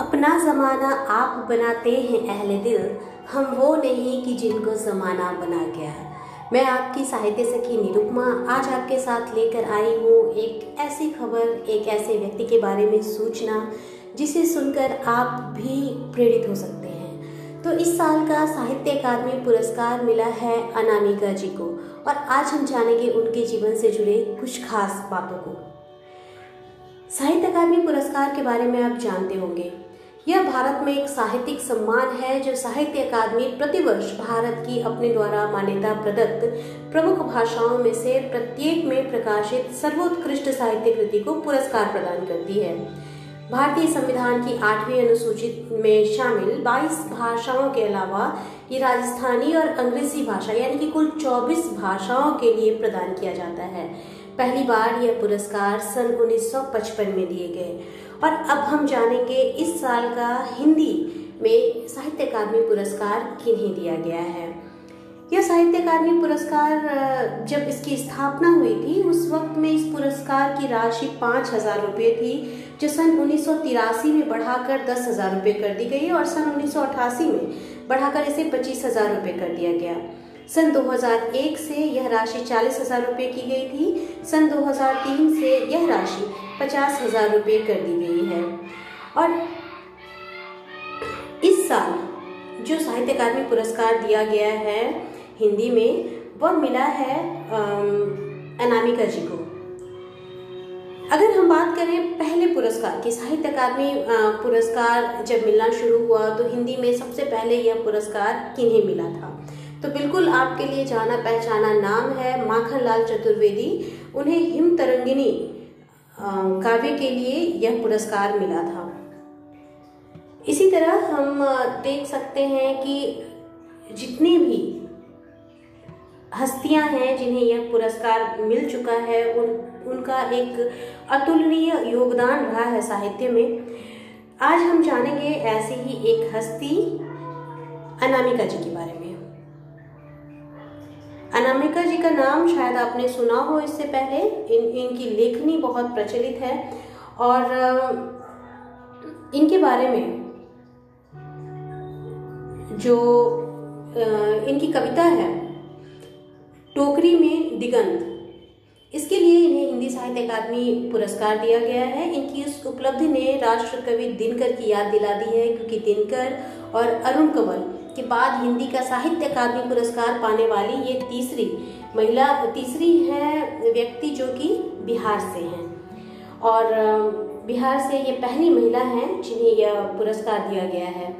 अपना जमाना आप बनाते हैं अहले दिल, हम वो नहीं कि जिनको जमाना बना गया मैं आपकी साहित्य सखी निरुपमा आज आपके साथ लेकर आई हूँ एक ऐसी खबर, एक ऐसे व्यक्ति के बारे में सूचना, जिसे सुनकर आप भी प्रेरित हो सकते हैं। तो इस साल का साहित्य अकादमी पुरस्कार मिला है अनामिका जी को, और आज हम जानेंगे उनके जीवन से जुड़े कुछ खास बातों को। साहित्य अकादमी पुरस्कार के बारे में आप जानते होंगे। यह भारत में एक साहित्यिक सम्मान है, जो साहित्य अकादमी प्रतिवर्ष भारत की अपने द्वारा मान्यता प्रदत्त प्रमुख भाषाओं में से प्रत्येक में प्रकाशित सर्वोत्कृष्ट साहित्य कृति को पुरस्कार प्रदान करती है। भारतीय संविधान की आठवीं अनुसूचित में शामिल 22 भाषाओं के अलावा ये राजस्थानी और अंग्रेज़ी भाषा, यानी कि कुल 24 भाषाओं के लिए प्रदान किया जाता है। पहली बार यह पुरस्कार सन 1955 में दिए गए। और अब हम जानेंगे इस साल का हिंदी में साहित्य अकादमी पुरस्कार किन्हें दिया गया है। यह साहित्य अकादमी पुरस्कार जब इसकी स्थापना हुई थी, उस वक्त में इस पुरस्कार की राशि पाँच हज़ार रुपये थी, जो सन उन्नीस सौ तिरासी में बढ़ाकर दस हज़ार रुपये कर दी गई और सन उन्नीस सौ अठासी में बढ़ाकर इसे पच्चीस हज़ार रुपये कर दिया गया। सन 2001 से यह राशि चालीस हज़ार रुपये की गई थी। सन 2003 से यह राशि पचास हज़ार रुपये कर दी गई है। और इस साल जो साहित्य अकादमी पुरस्कार दिया गया है, हिंदी में, वह मिला है अनामिका जी को। अगर हम बात करें पहले पुरस्कार की, साहित्य अकादमी पुरस्कार जब मिलना शुरू हुआ तो हिंदी में सबसे पहले यह पुरस्कार किन्हें मिला था? तो बिल्कुल आपके लिए जाना पहचाना नाम है माखन लाल चतुर्वेदी। उन्हें हिम तरंगिनी काव्य के लिए यह पुरस्कार मिला था। इसी तरह हम देख सकते हैं कि जितनी भी हस्तियाँ हैं जिन्हें यह पुरस्कार मिल चुका है, उन, उनका एक अतुलनीय योगदान रहा है साहित्य में। आज हम जानेंगे ऐसी ही एक हस्ती, अनामिका जी के बारे में। अनामिका जी का नाम शायद आपने सुना हो इससे पहले। इन, इनकी लेखनी बहुत प्रचलित है। और इनके बारे में जो इनकी कविता है, टोकरी में दिगंत, इसके लिए इन्हें हिंदी साहित्य अकादमी पुरस्कार दिया गया है। इनकी इस उपलब्धि ने राष्ट्र कवि दिनकर की याद दिला दी है, क्योंकि दिनकर और अरुण कंवल के बाद हिंदी का साहित्य अकादमी पुरस्कार पाने वाली ये तीसरी महिला, तीसरी है व्यक्ति जो कि बिहार से हैं। और बिहार से ये पहली महिला हैं जिन्हें यह पुरस्कार दिया गया है।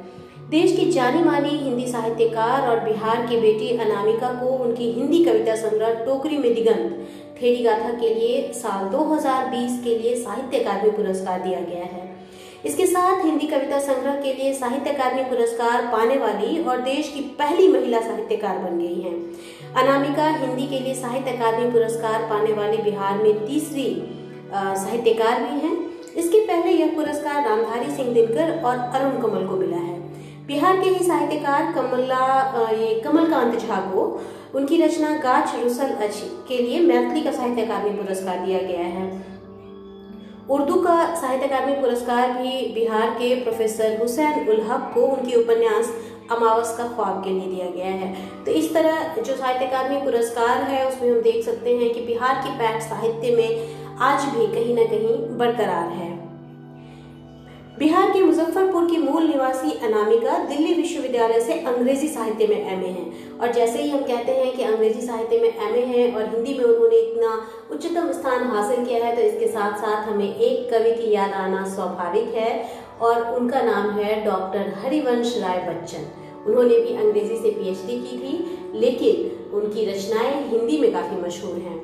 देश की जानी मानी हिंदी साहित्यकार और बिहार की बेटी अनामिका को उनकी हिंदी कविता संग्रह टोकरी में दिगंत। थेरी गाथा के लिए साल 2020 के लिए साहित्य अकादमी पुरस्कार दिया गया है। इसके साथ हिंदी कविता संग्रह के लिए साहित्य अकादमी पुरस्कार पाने वाली और देश की पहली महिला साहित्यकार बन गई हैं। अनामिका हिंदी के लिए साहित्य अकादमी पुरस्कार पाने वाली बिहार में तीसरी साहित्यकार भी हैं। इसके पहले यह पुरस्कार रामधारी सिंह दिनकर और अरुण कमल को मिला है। बिहार के ही साहित्यकार कमला ये कमलकांत झा को उनकी रचना गाछ रुसल अच्छी के लिए मैथिली का साहित्य अकादमी पुरस्कार दिया गया है। उर्दू का साहित्य अकादमी पुरस्कार भी बिहार के प्रोफेसर हुसैन उल हक को उनकी उपन्यास अमावस का ख्वाब के लिए दिया गया है। तो इस तरह जो साहित्य अकादमी पुरस्कार है, उसमें हम देख सकते हैं कि बिहार की पैठ साहित्य में आज भी कहीं ना कहीं बरकरार है। बिहार के मुजफ्फरपुर की मूल निवासी अनामिका दिल्ली विश्वविद्यालय से अंग्रेज़ी साहित्य में एमए हैं। और जैसे ही हम कहते हैं कि अंग्रेज़ी साहित्य में एमए हैं और हिंदी में उन्होंने इतना उच्चतम स्थान हासिल किया है तो इसके साथ साथ हमें एक कवि की याद आना स्वाभाविक है और उनका नाम है डॉक्टर हरिवंश राय बच्चन। उन्होंने भी अंग्रेज़ी से पीएचडी की थी, लेकिन उनकी रचनाएँ हिंदी में काफ़ी मशहूर हैं।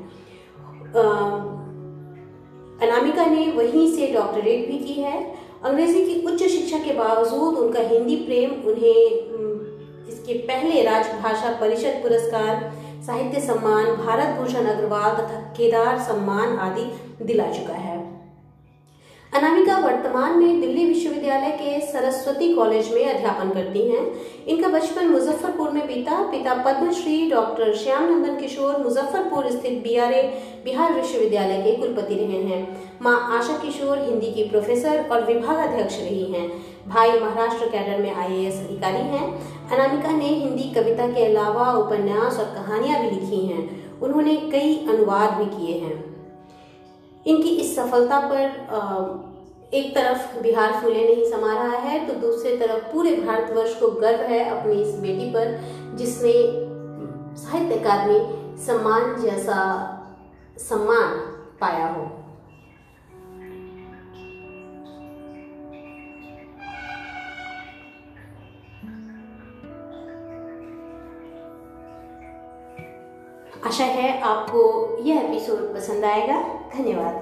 अनामिका ने वहीं से डॉक्टरेट भी की है अंग्रेज़ी की उच्च शिक्षा के बावजूद उनका हिंदी प्रेम उन्हें इसके पहले राजभाषा परिषद पुरस्कार, साहित्य सम्मान, भारत भूषण अग्रवाल तथा केदार सम्मान आदि दिला चुका है। अनामिका वर्तमान में दिल्ली विश्वविद्यालय के सरस्वती कॉलेज में अध्यापन करती हैं। इनका बचपन मुजफ्फरपुर में बीता। पिता पद्मश्री डॉक्टर श्याम नंदन किशोर मुजफ्फरपुर स्थित बीआरए बिहार विश्वविद्यालय के कुलपति रहे हैं। माँ आशा किशोर हिंदी की प्रोफेसर और विभागाध्यक्ष रही हैं। भाई महाराष्ट्र कैडर में आईएएस अधिकारी हैं। अनामिका ने हिंदी कविता के अलावा उपन्यास और कहानियाँ भी लिखी हैं। उन्होंने कई अनुवाद भी किए हैं। इनकी इस सफलता पर एक तरफ़ बिहार फूले नहीं समा रहा है तो दूसरी तरफ़ पूरे भारतवर्ष को गर्व है अपनी इस बेटी पर, जिसने साहित्य अकादमी सम्मान जैसा सम्मान पाया हो। आशा है आपको यह एपिसोड पसंद आएगा। 他尼瓦